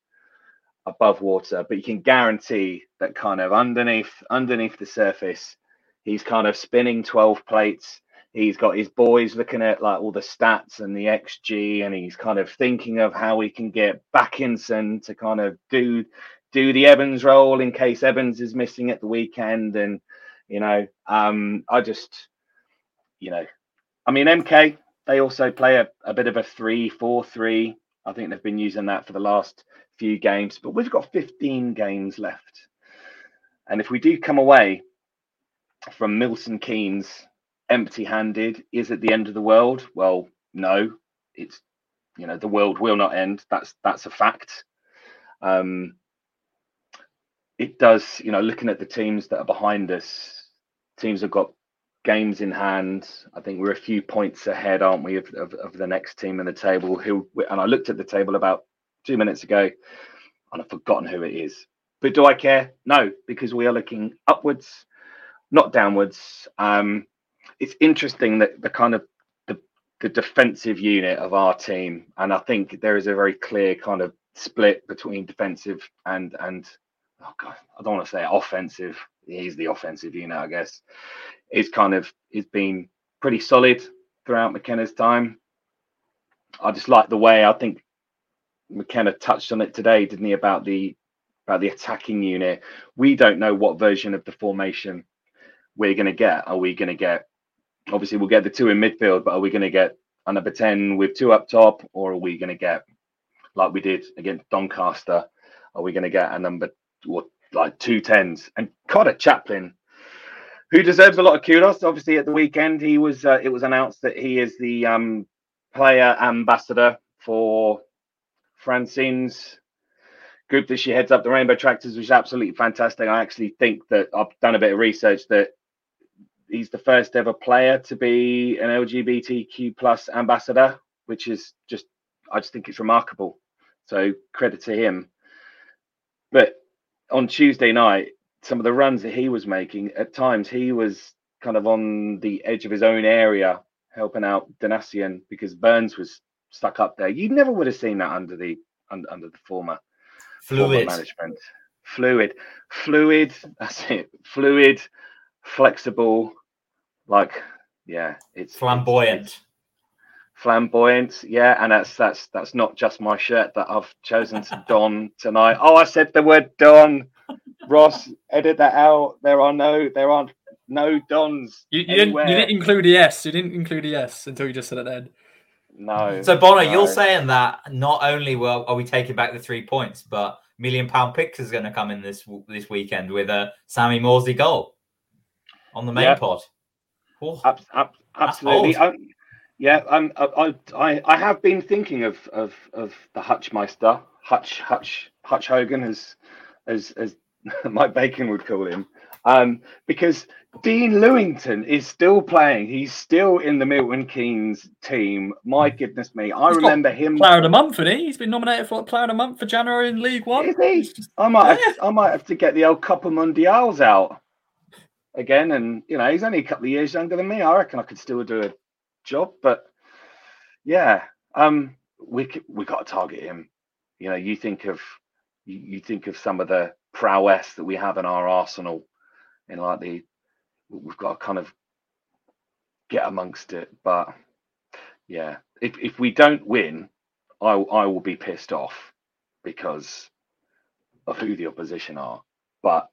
above water, but you can guarantee that kind of underneath underneath the surface, he's kind of spinning 12 plates. He's got his boys looking at like all the stats and the XG, and he's kind of thinking of how he can get Bakinson to kind of do do the Evans role in case Evans is missing at the weekend. And, you know, um, I just, you know, I mean, MK, they also play a, a bit of a three, four, three. I think they've been using that for the last few games, but we've got 15 games left. And if we do come away from Milton Keynes empty handed, is it the end of the world? Well, no, it's, you know, the world will not end. That's, that's a fact. Um, it does, you know, looking at the teams that are behind us, teams have got games in hand. I think we're a few points ahead, aren't we, of, of, of, the next team in the table? Who and I looked at the table about two minutes ago, and I've forgotten who it is. But do I care? No, because we are looking upwards, not downwards. Um, it's interesting that the kind of the, the defensive unit of our team, and I think there is a very clear kind of split between defensive and and oh God, I don't want to say offensive. He's the offensive unit, I guess. It's kind of it's been pretty solid throughout McKenna's time. I just like the way I think McKenna touched on it today, didn't he, about the about the attacking unit. We don't know what version of the formation we're to get. Are we to get? Obviously, we'll get the two in midfield, but are we to get a number ten with two up top, or are we to get like we did against Doncaster? Are we to get a number what like two tens, and Conor Chaplin, who deserves a lot of kudos. Obviously, at the weekend, he was uh, it was announced that he is the um, player ambassador for Francine's group that she heads up, the Rainbow Tractors, which is absolutely fantastic. I actually think that I've done a bit of research that he's the first ever player to be an LGBTQ plus ambassador, which is just I just think it's remarkable. So credit to him. But on Tuesday night, some of the runs that he was making, at times he was kind of on the edge of his own area, helping out Donacien because Burns was stuck up there. You never would have seen that under the under, under the former fluid former management. Fluid, fluid. That's it. Fluid, flexible. Like, yeah, it's flamboyant. It's flamboyant yeah and that's that's that's not just my shirt that i've chosen to don (laughs) tonight. Oh i said the word don. Ross edit that out. There are no there aren't no dons you, you didn't you didn't include a yes. You didn't include a yes until you just said it then. No. So bono no. you're saying that not only will are we taking back the three points but million pound picks is going to come in this this weekend with a sammy Morsy goal on the main yeah. pod. Oh, ab- ab- absolutely yeah, um, I, I, I have been thinking of of of the Hutchmeister, Hutch Hutch Hutch Hogan, as as as (laughs) Mike Bacon would call him, um, because Dean Lewington is still playing. He's still in the Milton Keynes team. My goodness me, I He's remember him. Player of the month, isn't he? He's been nominated for Player of the month for January in League One. Is he? Just, I might, yeah. have, I might have to get the old Copa Mundials out again. And you know, he's only a couple of years younger than me. I reckon I could still do a job. But yeah, um, we we got to target him. You know, you think of you, think of some of the prowess that we have in our arsenal, in like the we've got to kind of get amongst it. But yeah, if if we don't win, I I will be pissed off because of who the opposition are. But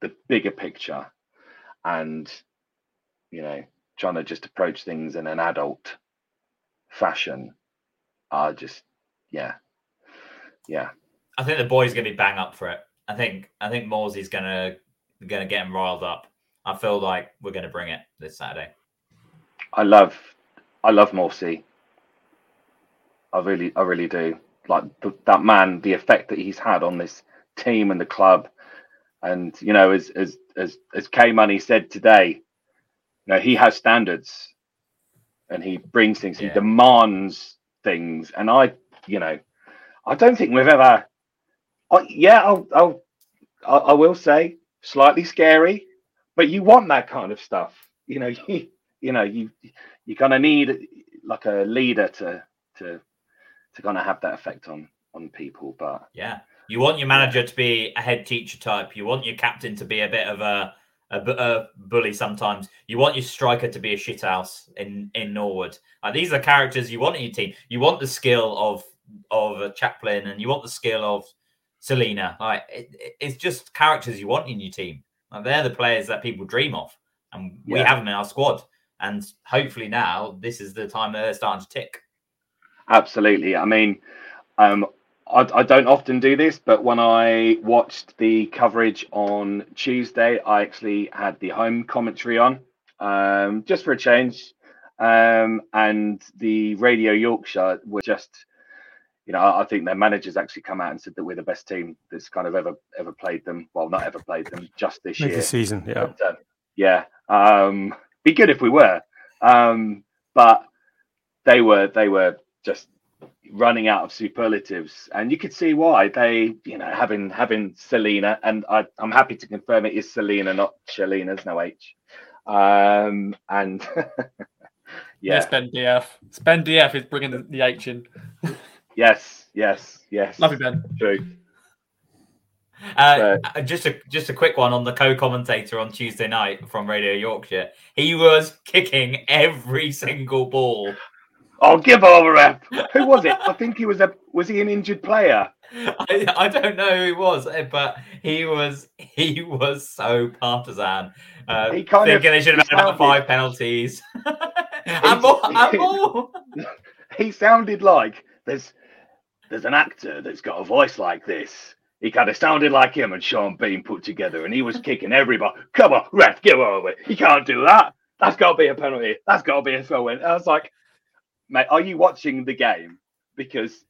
the bigger picture, and you know, trying to just approach things in an adult fashion, are just yeah, yeah. I think the boys going to be bang up for it. I think I think Morsy's going to going to get him riled up. I feel like we're going to bring it this Saturday. I love I love Morsey. I really I really do. Like th- that man, the effect that he's had on this team and the club, and you know, as as as as K Money said today, you know, he has standards, and he brings things, Yeah. he demands things, and I, you know, I don't think we've ever. I, yeah, I'll, I'll I I will say slightly scary, but you want that kind of stuff. You know, you (laughs) you know you you kind of need like a leader to to to kind of have that effect on on people. But Yeah, you want your manager to be a head teacher type. You want your captain to be a bit of a a, a bully sometimes. You want your striker to be a shithouse in in Norwood. Like, these are characters you want in your team. You want the skill of of a Chaplin, and you want the skill of Celina. Like it, it- it's just characters you want in your team. Like, they're the players that people dream of, and we Yeah. have them in our squad. And hopefully now this is the time they're starting to tick. absolutely, I mean, um, I, I don't often do this, but when I watched the coverage on Tuesday, I actually had the home commentary on, um, just for a change. Um, and the Radio Yorkshire were just, you know, I think their managers actually come out and said that we're the best team that's kind of ever ever played them. Well, not ever played them, just this Make year. the season, yeah. But, uh, yeah. Um, be good if we were. Um, but they were they were just running out of superlatives, and you could see why. They, you know, having having Celina, and I, I'm happy to confirm it is Celina, not Shalina. There's no H. Um, and (laughs) Yeah, yeah, it's Ben DF. It's Ben DF is bringing the, the H in. yes, yes, yes. Love you, Ben. True. Uh, uh, just a just a quick one on the co-commentator on Tuesday night from Radio Yorkshire. He was kicking every single ball. Oh, give over, ref. Who was it? I think he was a was he an injured player? I, I don't know who he was, eh, but he was he was so partisan. Uh, He kind of- thinking they should have had about five penalties. (laughs) and more, and more. (laughs) he sounded like there's there's an actor that's got a voice like this. He kind of sounded like him and Sean Bean put together, and he was kicking everybody. Come on, ref, give over. You can't do that. That's got to be a penalty. That's got to be a throw in. I was like, mate, are you watching the game? Because,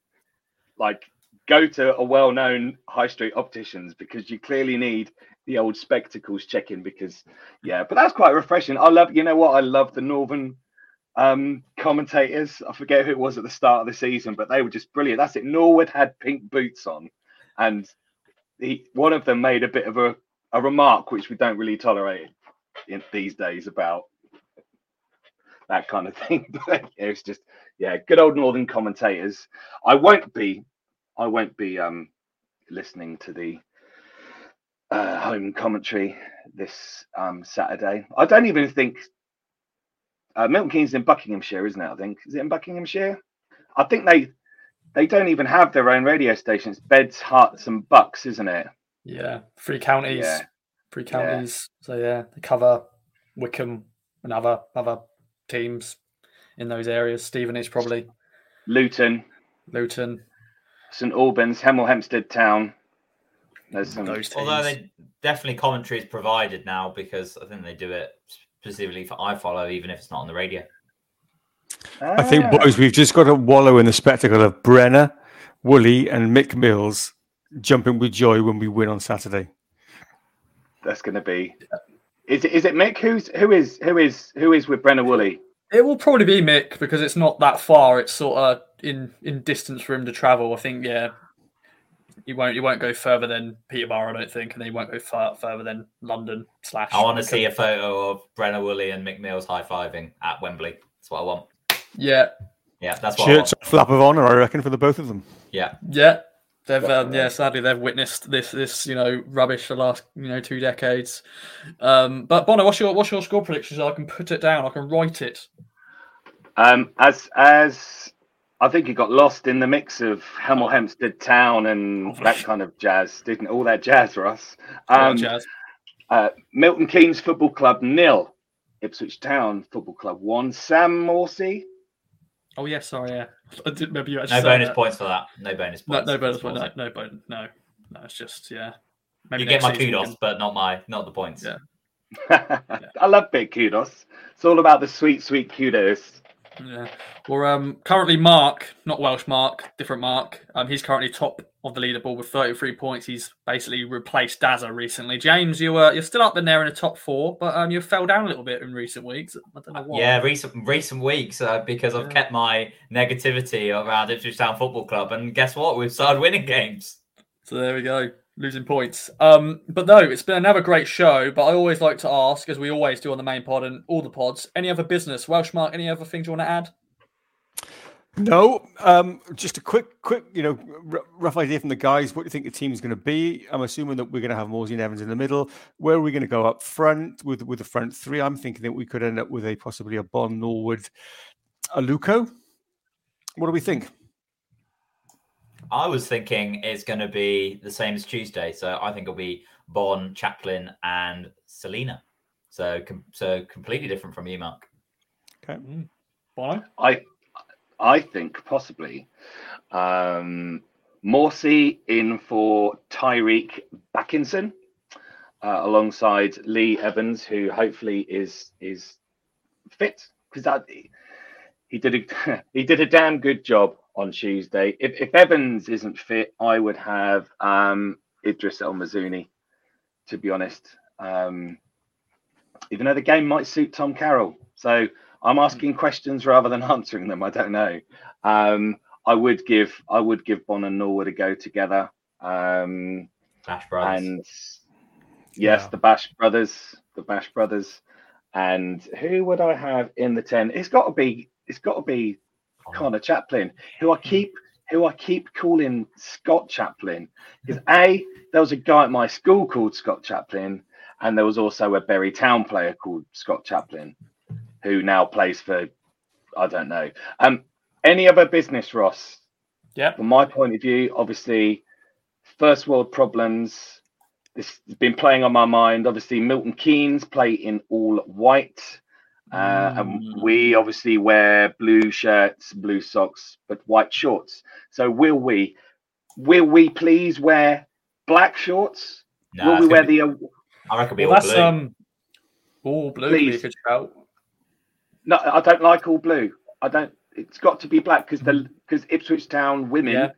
like, go to a well-known high street opticians because you clearly need the old spectacles checking. Because, yeah, but that's quite refreshing. I love, you know what? I love the Northern um commentators. I forget who it was at the start of the season, but they were just brilliant. That's it. Norwood had pink boots on, and he one of them made a bit of a, a remark which we don't really tolerate in these days about that kind of (laughs) thing. But it was just yeah, good old northern commentators. I won't be I won't be um listening to the uh, home commentary this um Saturday. I don't even think uh, Milton Keynes in Buckinghamshire, isn't it? I think is it in Buckinghamshire? I think they they don't even have their own radio stations. Beds, Herts, and Bucks, isn't it? Yeah, three counties. Yeah. Three Yeah. counties. So yeah, they cover Wycombe and other other teams in those areas. Stevenage probably, Luton, Luton, St Albans, Hemel Hempstead Town. There's some. those teams. Although they definitely commentary is provided now because I think they do it specifically for iFollow, even if it's not on the radio. I think, Ah, boys, we've just got to wallow in the spectacle of Brenner, Woolley, and Mick Mills jumping with joy when we win on Saturday. that's going to be. Is it is it Mick? Who's who is who is who is with Brenner Woolley? It will probably be Mick because it's not that far. It's sort of in in distance for him to travel. I think yeah, he won't he won't go further than Peterborough. I don't think, and he won't go far further than London slash. I want to see a photo of Brenner Woolley and Mick Mills high fiving at Wembley. That's what I want. Yeah, Yeah, that's what I Shirts, want. flap of honour, I reckon, for the both of them. Yeah, yeah. They've um, yeah, sadly they've witnessed this this you know rubbish the last you know two decades. Um, but Bono, what's your what's your score prediction? So I can put it down. I can write it. Um, as as I think he got lost in the mix of Hemel Hempstead Town and that kind of jazz, didn't all that jazz, Ross? Um, jazz. Uh, Milton Keynes Football Club nil, Ipswich Town Football Club one. Sam Morsy. Oh yeah, sorry, yeah. (laughs) I didn't remember you actually. No bonus that. points for that. No bonus points. no bonus That's point. No, no bonus. No, no. It's just yeah. You get my kudos, can- but not my not the points. Yeah. (laughs) I love big kudos. It's all about the sweet, sweet kudos. Yeah. Well, um, currently Mark, not Welsh Mark, different Mark. Um, he's currently top of the leaderboard with 33 points. He's basically replaced Dazza recently. James, you uh, you're still up in there in the top four, but um, you fell down a little bit in recent weeks. I don't know why. Yeah, recent recent weeks uh, because I've Yeah. kept my negativity around Ipswich Town Football Club, and guess what? We've started winning games. So there we go, losing points. Um, but no, it's been another great show. But I always like to ask, as we always do on the main pod and all the pods, any other business, Welsh Mark, any other things you want to add? No, um, just a quick, quick, you know, r- rough idea from the guys. What do you think the team's going to be? I'm assuming that we're going to have Morsy and Evans in the middle. Where are we going to go up front with with the front three? I'm thinking that we could end up with a possibly a Bonne Norwood, a Luco. What do we think? I was thinking it's going to be the same as Tuesday, so I think it'll be Bonne, Chaplin, and Celina. So, com- so completely different from you, Mark. Okay. Bono? I I think possibly um, Morsy in for Tyreeq Bakinson uh, alongside Lee Evans, who hopefully is is fit because that he did a (laughs) he did a damn good job on Tuesday. If, if Evans isn't fit, I would have um, Idris El Mizouni. To be honest, um, even though the game might suit Tom Carroll, so I'm asking questions rather than (laughs) answering them. I don't know. Um, I would give I would give Bonne and Norwood a go together. Um, Bash Brothers. and yes, Yeah. the Bash brothers, the Bash brothers, and who would I have in the ten? It's got to be it's got to be Conor Chaplin, who I keep who I keep calling Scott Chaplin, because a there was a guy at my school called Scott Chaplin, and there was also a Bury Town player called Scott Chaplin, who now plays for I don't know. Um, any other business, Ross? Yep. From my point of view, obviously, first world problems. This has been playing on my mind. Obviously, Milton Keynes play in all white. Uh, and Mm. we obviously wear blue shirts, blue socks, but white shorts. So will we? Will we please wear black shorts? No, will we wear be- the? uh, I reckon it'll Well, be that's all blue. um, all blue. would be a Please. good. No, I don't like all blue. I don't. It's got to be black because the because Ipswich Town women Yeah.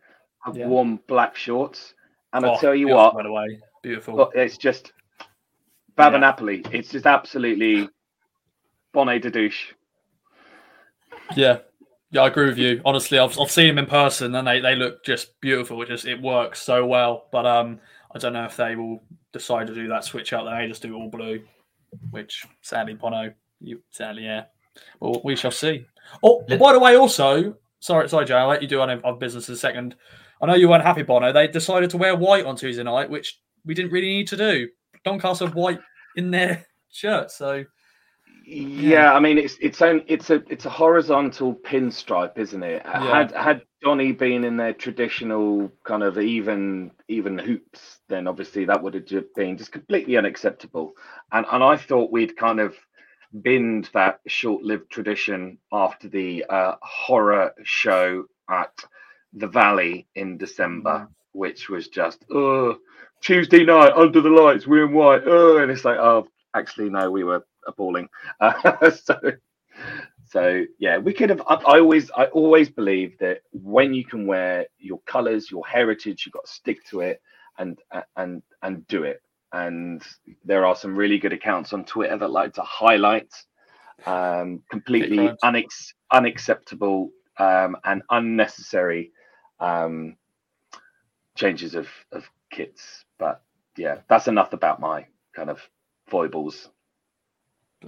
have Yeah. worn black shorts, and Oh, I tell you what, by the way, beautiful. But it's just Baba Napoli. It's just absolutely bonnet de douche. Yeah, yeah, I agree with you. Honestly, I've, I've seen them in person, and they, they look just beautiful. It just it works so well. But um, I don't know if they will decide to do that switch out. They may just do all blue, which sadly, Bono, you sadly, yeah. Well, we shall see. Oh, by the way, also, sorry, sorry, Jay, I'll let you do on of business in a second. I know you weren't happy, Bono. They decided to wear white on Tuesday night, which we didn't really need to do. Doncaster have white in their (laughs) shirts, so Yeah, I mean it's it's on it's a it's a horizontal pinstripe, isn't it? Had had Donny been in their traditional kind of even even hoops, then obviously that would have been just completely unacceptable. And and I thought we'd kind of binned that short-lived tradition after the uh, horror show at the Valley in December, which was just oh Tuesday night under the lights, we're in white, oh, and it's like oh actually no, we were appalling. (laughs) Uh, so, so yeah, we could have. I, I always, I always believe that when you can wear your colours, your heritage, you've got to stick to it and and and do it. And there are some really good accounts on Twitter that like to highlight um, completely unex- unacceptable um, and unnecessary um, changes of of kits. But yeah, that's enough about my kind of foibles.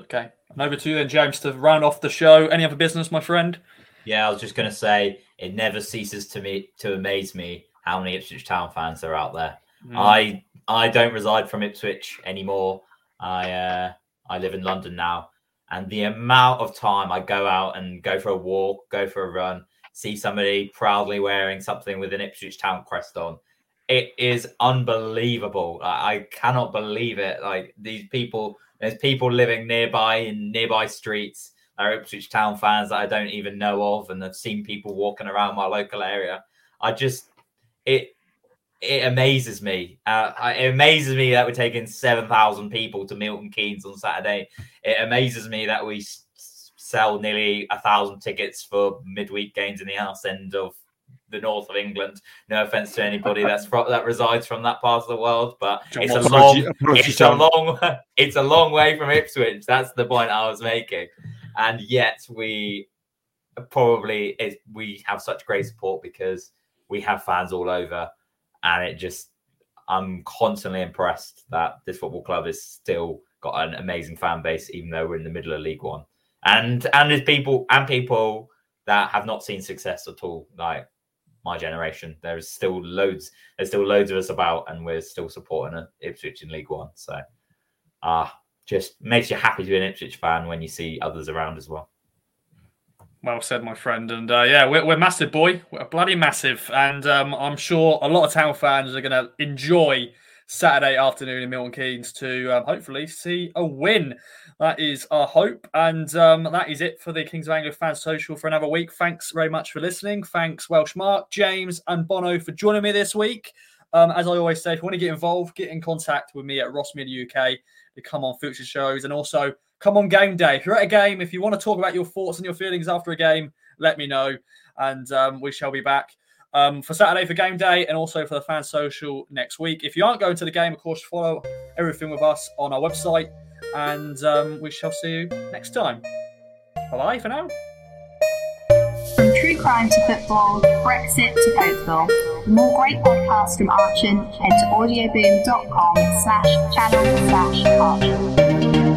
Okay. And over to you then, James, to round off the show. Any other business, my friend? Yeah, I was just going to say it never ceases to me to amaze me how many Ipswich Town fans are out there. Mm. I I don't reside from Ipswich anymore. I uh, I live in London now, And the amount of time I go out and go for a walk, go for a run, see somebody proudly wearing something with an Ipswich Town crest on, it is unbelievable. I, I cannot believe it. Like these people, there's people living nearby in nearby streets are Ipswich Town fans that I don't even know of, and I've seen people walking around my local area. I just it it amazes me. Uh, it amazes me that we're taking seven thousand people to Milton Keynes on Saturday. It amazes me that we sell nearly a thousand tickets for midweek games in the house end of the north of England. No offense to anybody that's that resides from that part of the world, but John it's a long, it's a long, (laughs) it's a long way from Ipswich. That's the point I was making, and yet we probably it, we have such great support because we have fans all over, and it just I'm constantly impressed that this football club has still got an amazing fan base, even though we're in the middle of League One, and and there's people and people that have not seen success at all, like my generation. There's still loads. There's still loads of us about, and we're still supporting Ipswich in League One. So, ah, just makes you happy to be an Ipswich fan when you see others around as well. Well said, my friend. And uh, yeah, we're, we're massive, boy. We're bloody massive. And um, I'm sure a lot of town fans are going to enjoy Saturday afternoon in Milton Keynes to um, hopefully see a win. That is our hope. And um, that is it for the Kings of Anglia Fan Social for another week. Thanks very much for listening. Thanks, Welsh Mark, James, and Bono for joining me this week. Um, as I always say, if you want to get involved, get in contact with me at Ross Media UK to come on future shows and also come on game day. If you're at a game, if you want to talk about your thoughts and your feelings after a game, let me know, and um, we shall be back um, for Saturday for game day and also for the fan social next week. If you aren't going to the game, of course, follow everything with us on our website, and um, we shall see you next time. Bye bye for now. From true crime to football, Brexit to Oakville. For more great podcasts from Archon, head to audioboom.com slash channel slash Archon.